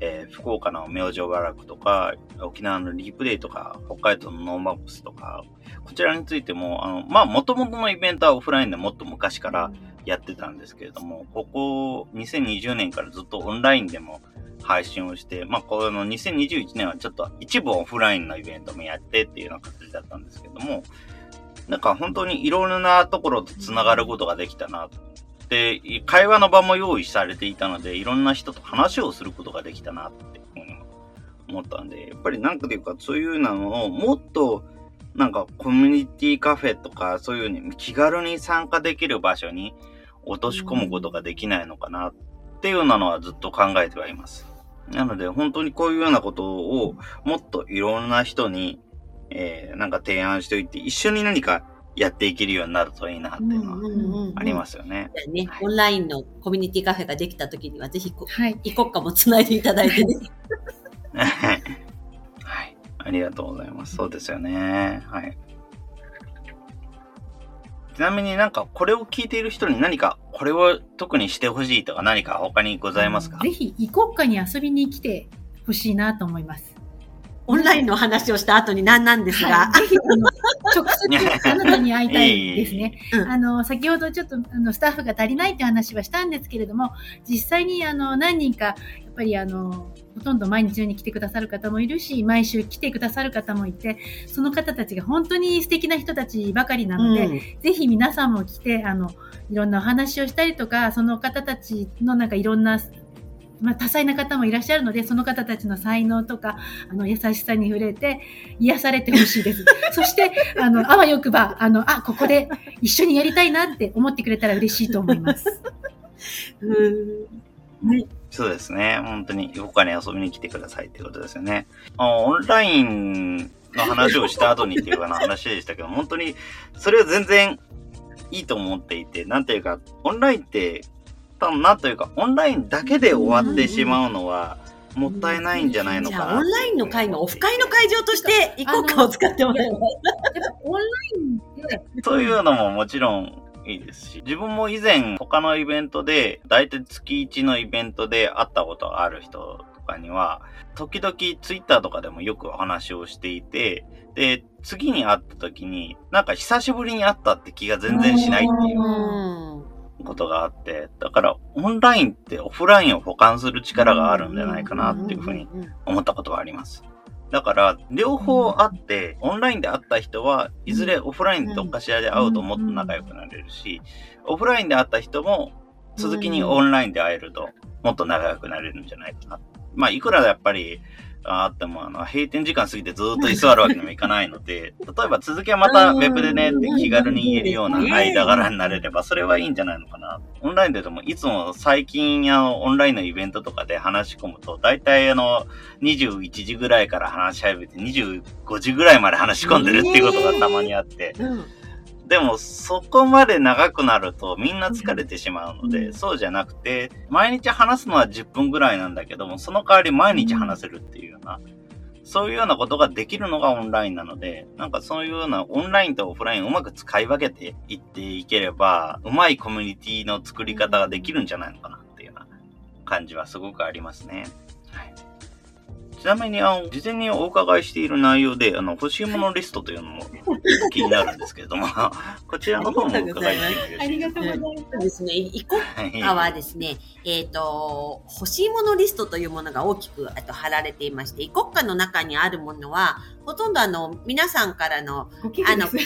えー、福岡の明星和楽とか、沖縄のリープデイとか、北海道の NoMaps とか、こちらについても、あの、まあ、元々のイベントはオフラインでもっと昔からやってたんですけれども、ここ2020年からずっとオンラインでも配信をして、まあ、この2021年はちょっと一部オフラインのイベントもやってっていうような形だったんですけども、なんか本当にいろいろなところと繋がることができたなと。で、会話の場も用意されていたので、いろんな人と話をすることができたなって思ったんで、やっぱりなんかというか、そういうのをもっとなんかコミュニティカフェとか、そういうに気軽に参加できる場所に落とし込むことができないのかなっていうのはずっと考えてはいます。なので、本当にこういうようなことをもっといろんな人に、えー、なんか提案しておいて、一緒に何かやっていけるようになるといいなっていうのはありますよね。ね、オンラインのコミュニティカフェができた時には、ぜひ、はい、イコッカもつないでいただいてね。はい。ありがとうございます。そうですよね。はい。ちなみになんかこれを聞いている人に何かこれを特にしてほしいとか何か他にございますか？ぜひ、異国家に遊びに来てほしいなと思います。オンラインの話をした後に何なんですが、はい、ぜひ、あの、直接あなたに会いたいですね。あの、先ほどちょっと、あの、スタッフが足りないって話はしたんですけれども、実際に、あの、何人か、やっぱり、あの、ほとんど毎日中に来てくださる方もいるし、毎週来てくださる方もいて、その方たちが本当に素敵な人たちばかりなので、うん、ぜひ皆さんも来て、あの、いろんなお話をしたりとか、その方たちのなんかいろんなまあ、多彩な方もいらっしゃるので、その方たちの才能とか、あの、優しさに触れて、癒されてほしいです。そして、あの、あわよくば、あの、あ、ここで一緒にやりたいなって思ってくれたら嬉しいと思います。うん。はい。そうですね。本当に、他に遊びに来てくださいってことですよね。オンラインの話をした後にっていうかな話でしたけど、本当に、それは全然いいと思っていて、なんていうか、オンラインってったなというか、オンラインだけで終わってしまうのは、もったいないんじゃないのかな。じゃあ、オンラインの会のオフ会の会場として、イコカを使ってもらえば。オンラインで。そういうのももちろんいいですし、自分も以前他のイベントで、だいたい月1のイベントで会ったことがある人とかには、時々ツイッターとかでもよくお話をしていて、で、次に会った時に、なんか久しぶりに会ったって気が全然しないっていう。ことがあって、だからオンラインってオフラインを補完する力があるんじゃないかなっていうふうに思ったことがあります。だから、両方あって、オンラインで会った人はいずれオフラインでどっかしらで会うともっと仲良くなれるし、オフラインで会った人も続きにオンラインで会えるともっと仲良くなれるんじゃないかな。まあ、いくらやっぱり、あっても、あの、閉店時間過ぎてずっと居座るわけにもいかないので、例えば続きはまたウェブでねって気軽に言えるような間柄になれれば、それはいいんじゃないのかな。オンラインででも、いつも最近、あの、オンラインのイベントとかで話し込むと、大体あの、21時ぐらいから話し始めて、25時ぐらいまで話し込んでるっていうことがたまにあって、うん。でも、そこまで長くなるとみんな疲れてしまうので、うんそうじゃなくて、毎日話すのは10分ぐらいなんだけども、その代わり毎日話せるっていうような、そういうようなことができるのがオンラインなので、なんかそういうようなオンラインとオフラインをうまく使い分けていっていければ、うまいコミュニティの作り方ができるんじゃないのかなっていうような感じはすごくありますね。はいちなみに、あの、事前にお伺いしている内容で、あの、欲しいものリストというのも気になるんですけれども、こちらの方も伺いしてもよろしいありがとうございます。そうですね。イコッカはですね、えっ、と、欲しいものリストというものが大きくあと貼られていまして、イコッカの中にあるものは、ほとんどあの、皆さんからの、ご寄付です。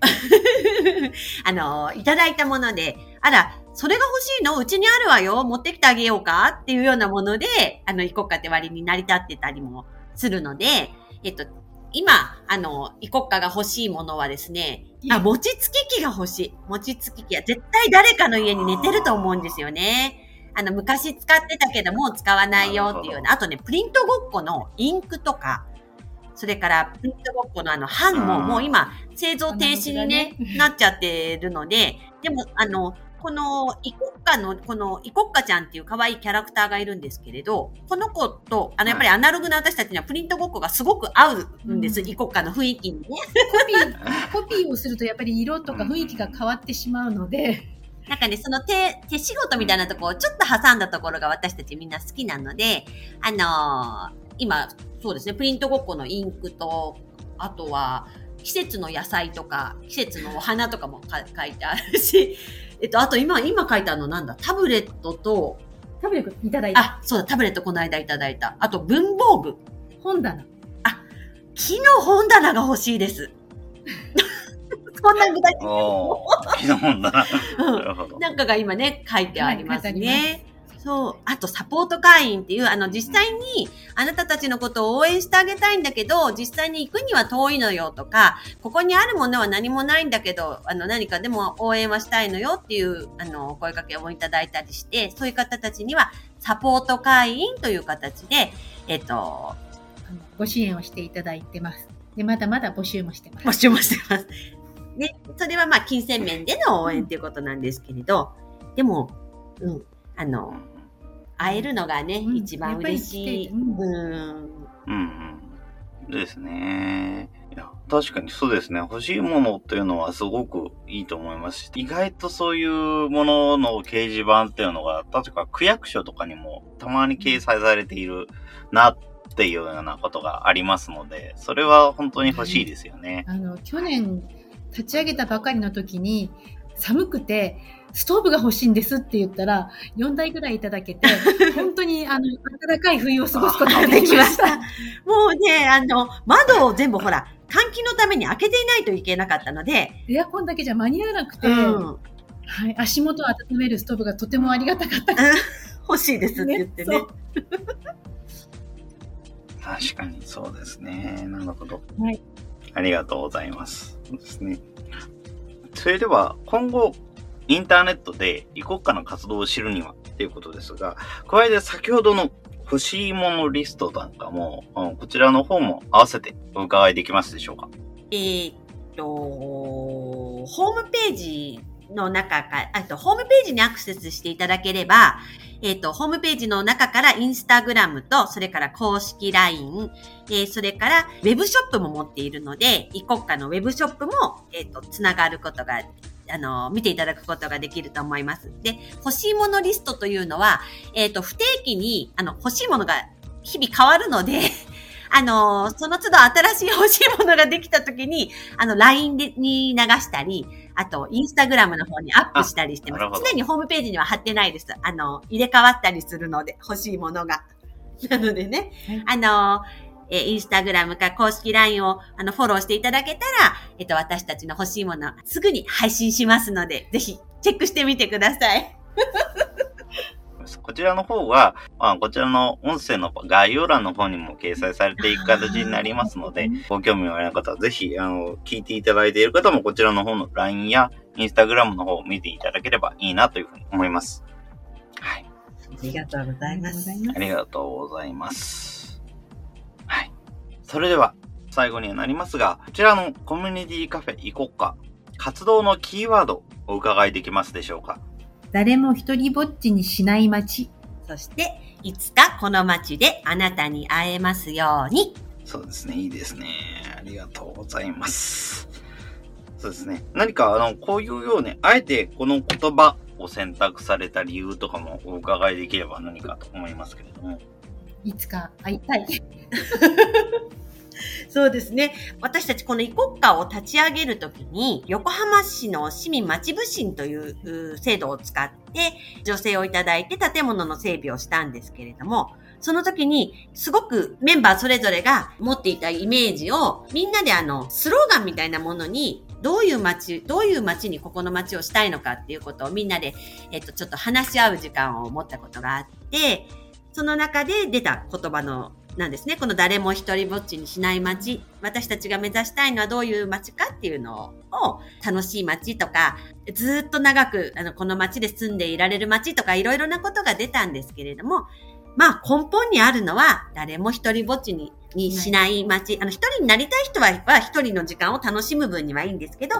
あの、いただいたもので、あら、それが欲しいの？うちにあるわよ。持ってきてあげようか？っていうようなもので、あの、イコッカって割に成り立ってたりもするので、えっと、今、あの、イコッカが欲しいものはですね、あ、餅つき機が欲しい。餅つき機は絶対誰かの家に寝てると思うんですよね。あの、昔使ってたけどもう使わないよっていうような。あとね、プリントごっこのインクとか、それから、プリントごっこのあの、版もうんもう今、製造停止にね、なっちゃってるので、でも、あの、この、イコッカの、この、イコッカちゃんっていう可愛いキャラクターがいるんですけれど、この子と、あの、やっぱりアナログな私たちにはプリントごっこがすごく合うんです、うん。イコッカの雰囲気にね。コピー、コピーをするとやっぱり色とか雰囲気が変わってしまうので、なんかね、その手、手仕事みたいなとこをちょっと挟んだところが私たちみんな好きなので、あのー今、そうですね、プリントごっこのインクと、あとは、季節の野菜とか、季節のお花とかもか書いてあるし、えっと、あと今、今書いてあるのなんだ、タブレットと、タブレットいただいたあ、そうだ、タブレットこの間いただいた。あと文房具。本棚。木の本棚が欲しいです。こんな具体的おー、昨日だな。うんなんかが今ね、書いてありますね。そう。あと、サポート会員っていう、あの、実際に、あなたたちのことを応援してあげたいんだけど、実際に行くには遠いのよとか、ここにあるものは何もないんだけど、あの、何かでも応援はしたいのよっていう、あの、お声掛けをいただいたりして、そういう方たちには、サポート会員という形で、えっと、ご支援をしていただいてます。で、まだまだ募集もしてます。募集もしてます。ね、それはまあ、金銭面での応援っていうことなんですけれど、でも、うん、あの、会えるのがね、うん一番嬉しい。うん。うんうん。ですね。いや、確かにそうですね。欲しいものっていうのはすごくいいと思いますし、意外とそういうものの掲示板っていうのが、確か区役所とかにもたまに掲載されているなっていうようなことがありますので、それは本当に欲しいですよね。あの、去年立ち上げたばかりの時に、寒くて、ストーブが欲しいんですって言ったら、4台ぐらいいただけて、本当に、あの、暖かい冬を過ごすことができました。もうね、あの、窓を全部ほら、換気のために開けていないといけなかったので、エアコンだけじゃ間に合わなくて、うん、はい、足元を温めるストーブがとてもありがたかった 欲しいですって言ってね。そう確かにそうですね。なるほど。はい。ありがとうございます。そうですね。それでは、今後、インターネットで異国家の活動を知るにはっていうことですが、加えて先ほどの欲しいものリストなんかも、うんこちらの方も合わせてお伺いできますでしょうか？えっと、ホームページの中か、あと、ホームページにアクセスしていただければ、えーっと、ホームページの中からインスタグラムと、それから公式 LINE、えーそれからウェブショップも持っているので、異国家のウェブショップも、えーっと、つながることが、あの、見ていただくことができると思います。で、欲しいものリストというのは、えっと、不定期に、あの、欲しいものが日々変わるので、あの、その都度新しい欲しいものができたときに、あの、LINE でに流したり、あと、インスタグラムの方にアップしたりしてます。常にホームページには貼ってないです。あの、入れ替わったりするので、欲しいものが。なのでね、あの、えーインスタグラムか公式 LINE をあのフォローしていただけたら、えっと、私たちの欲しいもの、すぐに配信しますので、ぜひチェックしてみてください。。こちらの方は、まあ、こちらの音声の概要欄の方にも掲載されていく形になりますので、ご興味のある方はぜひ、あの、聞いていただいている方もこちらの方の LINE や Instagram の方を見ていただければいいなというふうに思います。はい。ありがとうございます。ありがとうございます。はい。それでは、最後にはなりますが、こちらのコミュニティカフェ行こっか、活動のキーワードお伺いできますでしょうか？誰も一人ぼっちにしない街。そして、いつかこの街であなたに会えますように。そうですね、いいですね。ありがとうございます。そうですね。何か、あの、こういうように、あえてこの言葉を選択された理由とかもお伺いできれば何かと思いますけれども。いつか会いたい。そうですね。私たちこのイコッカを立ち上げるときに、横浜市の市民町部審というう制度を使って、助成をいただいて建物の整備をしたんですけれども、その時に、すごくメンバーそれぞれが持っていたイメージを、みんなであの、スローガンみたいなものに、どういう街、どういう街にここの街をしたいのかっていうことをみんなで、えっと、ちょっと話し合う時間を持ったことがあって、その中で出た言葉のなんですね。この誰も一人ぼっちにしない街。私たちが目指したいのはどういう街かっていうのを、楽しい街とか、ずっと長くあのこの街で住んでいられる街とかいろいろなことが出たんですけれども、まあ根本にあるのは誰も一人ぼっちににしない街。あの一人になりたい人はは一人の時間を楽しむ分にはいいんですけど、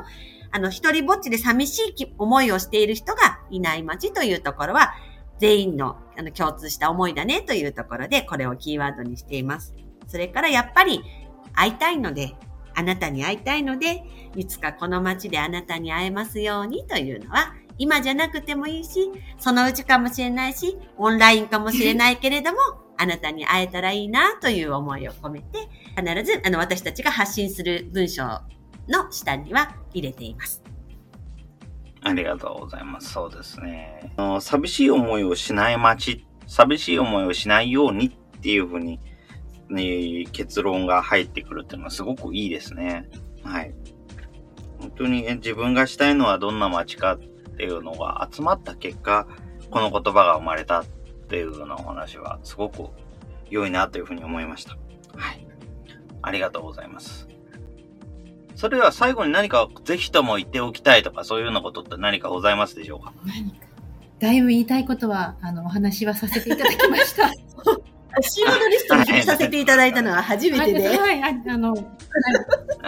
あの一人ぼっちで寂しい気思いをしている人がいない街というところは、全員のあの共通した思いだねというところで、これをキーワードにしています。それからやっぱり会いたいので、あなたに会いたいので、いつかこの街であなたに会えますようにというのは、今じゃなくてもいいし、そのうちかもしれないし、オンラインかもしれないけれども、あなたに会えたらいいなという思いを込めて、必ずあの私たちが発信する文章の下には入れています。ありがとうございます。そうですね。寂しい思いをしない街、寂しい思いをしないようにっていうふうに、ね、結論が入ってくるっていうのはすごくいいですね。はい。本当に自分がしたいのはどんな街かっていうのが集まった結果、この言葉が生まれたっていうようなお話はすごく良いなというふうに思いました。はい。ありがとうございます。それでは最後に何かぜひとも言っておきたいとかそういうようなことって何かございますでしょうか？何か。だいぶ言いたいことは、あの、お話はさせていただきました。シードリストに入れさせていただいたのは初めてで。はい、ああの、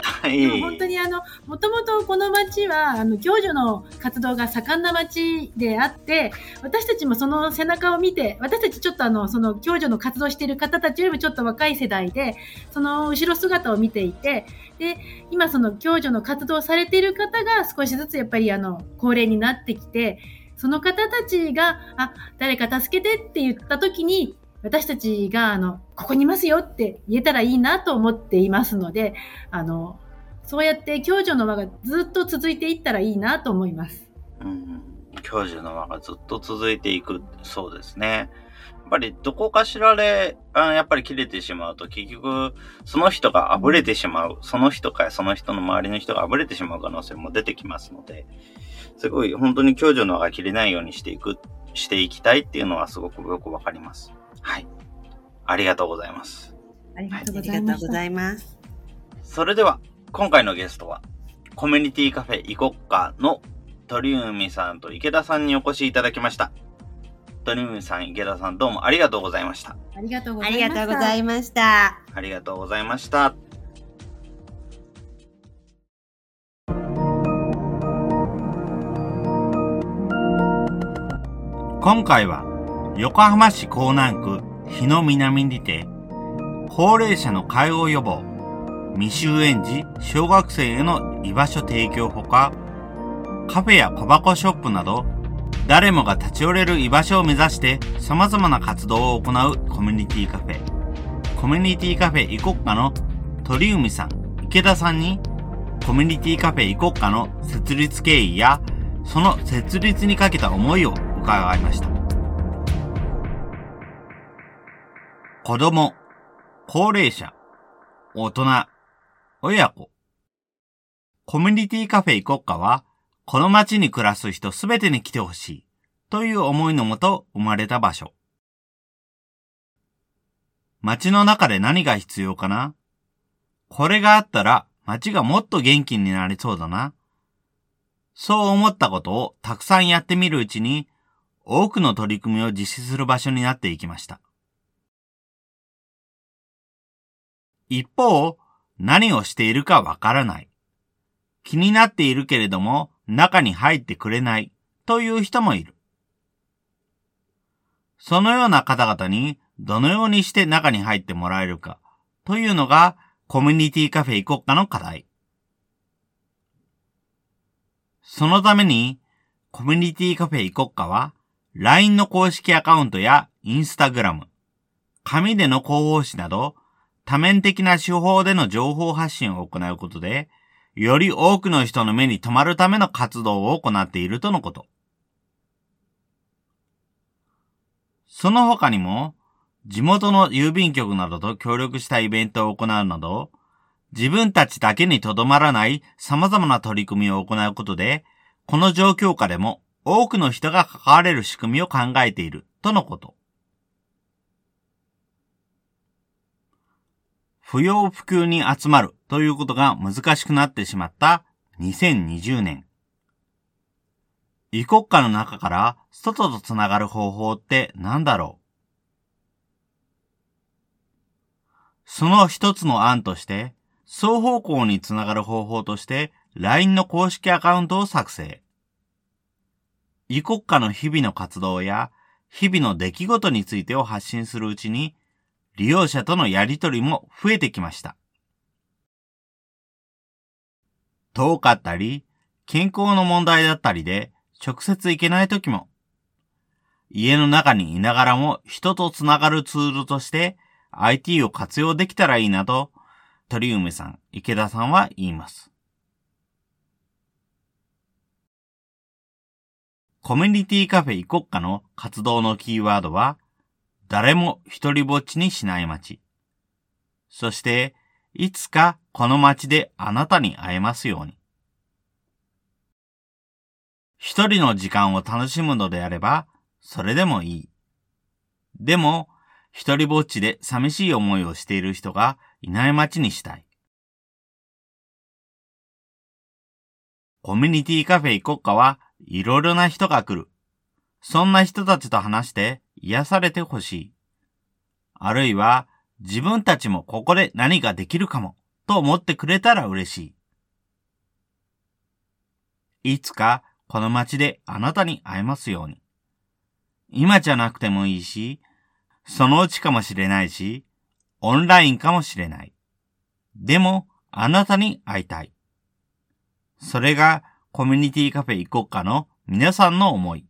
はい。でも本当にあの、もともとこの町は、あの、共助の活動が盛んな町であって、私たちもその背中を見て、私たちちょっとあの、その共助の活動している方たちよりもちょっと若い世代で、その後ろ姿を見ていて、で、今その共助の活動をされている方が少しずつやっぱりあの、高齢になってきて、その方たちが、あ、誰か助けてって言った時に、私たちが、あの、ここにいますよって言えたらいいなと思っていますので、あの、そうやって共助の輪がずっと続いていったらいいなと思います。うん。教授の輪がずっと続いていく。そうですね。やっぱりどこかしらで、あやっぱり切れてしまうと結局、その人が溢れてしまう。その人かその人の周りの人が溢れてしまう可能性も出てきますので、すごい本当に共助の輪が切れないようにしていく、していきたいっていうのはすごくよくわかります。はい。ありがとうございます。ありがとうございます。それでは、今回のゲストは、コミュニティカフェイコッカの鳥海さんと池田さんにお越しいただきました。鳥海さん、池田さん、どうもありがとうございました。ありがとうござあいました。りがとうございました。ありがとうございました。今回は横浜市港南区日の南にて高齢者の介護予防未就園児小学生への居場所提供ほかカフェや小箱ショップなど誰もが立ち寄れる居場所を目指して様々な活動を行うコミュニティカフェコミュニティカフェイコッカの鳥海さん、池田さんに、コミュニティカフェイコッカの設立経緯や、その設立にかけた思いを伺いました。子供、高齢者、大人、親子。コミュニティカフェイコッカは、この街に暮らす人すべてに来てほしい。という思いのもと生まれた場所。街の中で何が必要かな？これがあったら街がもっと元気になりそうだな。そう思ったことをたくさんやってみるうちに多くの取り組みを実施する場所になっていきました。一方、何をしているかわからない。気になっているけれども中に入ってくれないという人もいる。そのような方々にどのようにして中に入ってもらえるかというのがコミュニティカフェ行こっかの課題。そのためにコミュニティカフェ行こっかは LINE の公式アカウントや Instagram、紙での広報誌など多面的な手法での情報発信を行うことでより多くの人の目に留まるための活動を行っているとのこと。その他にも、地元の郵便局などと協力したイベントを行うなど、自分たちだけにとどまらない様々な取り組みを行うことで、この状況下でも多くの人が関われる仕組みを考えているとのこと。不要不急に集まるということが難しくなってしまった2020年。異国家の中から外とつながる方法って何だろう？その一つの案として、双方向につながる方法として LINE の公式アカウントを作成。異国家の日々の活動や日々の出来事についてを発信するうちに利用者とのやりとりも増えてきました。遠かったり、健康の問題だったりで直接行けない時も、家の中にいながらも人とつながるツールとして IT を活用できたらいいなと、鳥梅さん、池田さんは言います。コミュニティカフェイコッカの活動のキーワードは、誰も一人ぼっちにしない街。そして、いつかこの街であなたに会えますように。一人の時間を楽しむのであれば、それでもいい。でも、一人ぼっちで寂しい思いをしている人がいない街にしたい。コミュニティカフェ行こっかはいろいろな人が来る。そんな人たちと話して癒されてほしい。あるいは自分たちもここで何かできるかもと思ってくれたら嬉しい。いつかこの街であなたに会えますように。今じゃなくてもいいし、そのうちかもしれないし、オンラインかもしれない。でも、あなたに会いたい。それがコミュニティカフェ行こうかの皆さんの思い。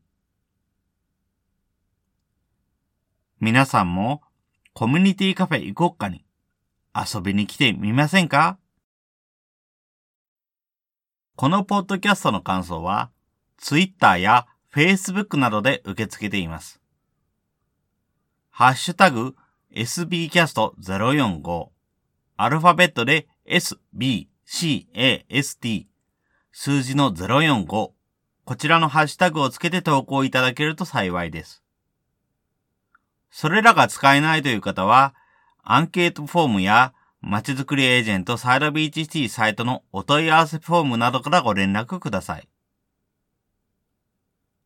皆さんもコミュニティカフェ行こっかに。遊びに来てみませんか？このポッドキャストの感想は、ツイッターやフェイスブックなどで受け付けています。ハッシュタグ sbcast045 アルファベットで sbcast 数字の045こちらのハッシュタグをつけて投稿いただけると幸いです。それらが使えないという方は、アンケートフォームや、まちづくりエージェントサイドビーチシティサイトのお問い合わせフォームなどからご連絡ください。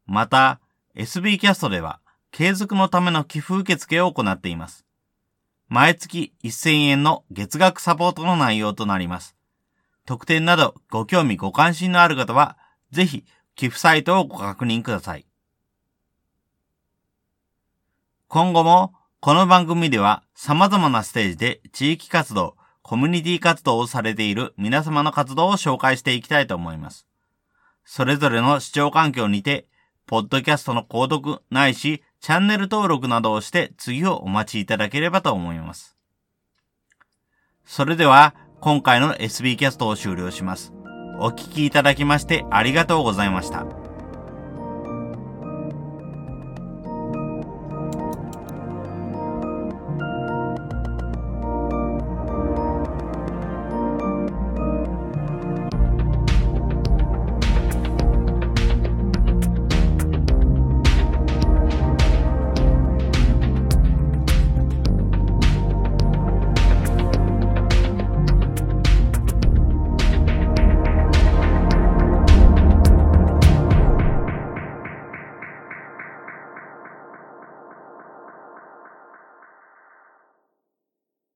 また、SB キャストでは、継続のための寄付受付を行っています。毎月1000円の月額サポートの内容となります。特典などご興味ご関心のある方は、ぜひ寄付サイトをご確認ください。今後もこの番組では様々なステージで地域活動、コミュニティ活動をされている皆様の活動を紹介していきたいと思います。それぞれの視聴環境にて、ポッドキャストの購読ないし、チャンネル登録などをして次をお待ちいただければと思います。それでは、今回の SB キャストを終了します。お聞きいただきましてありがとうございました。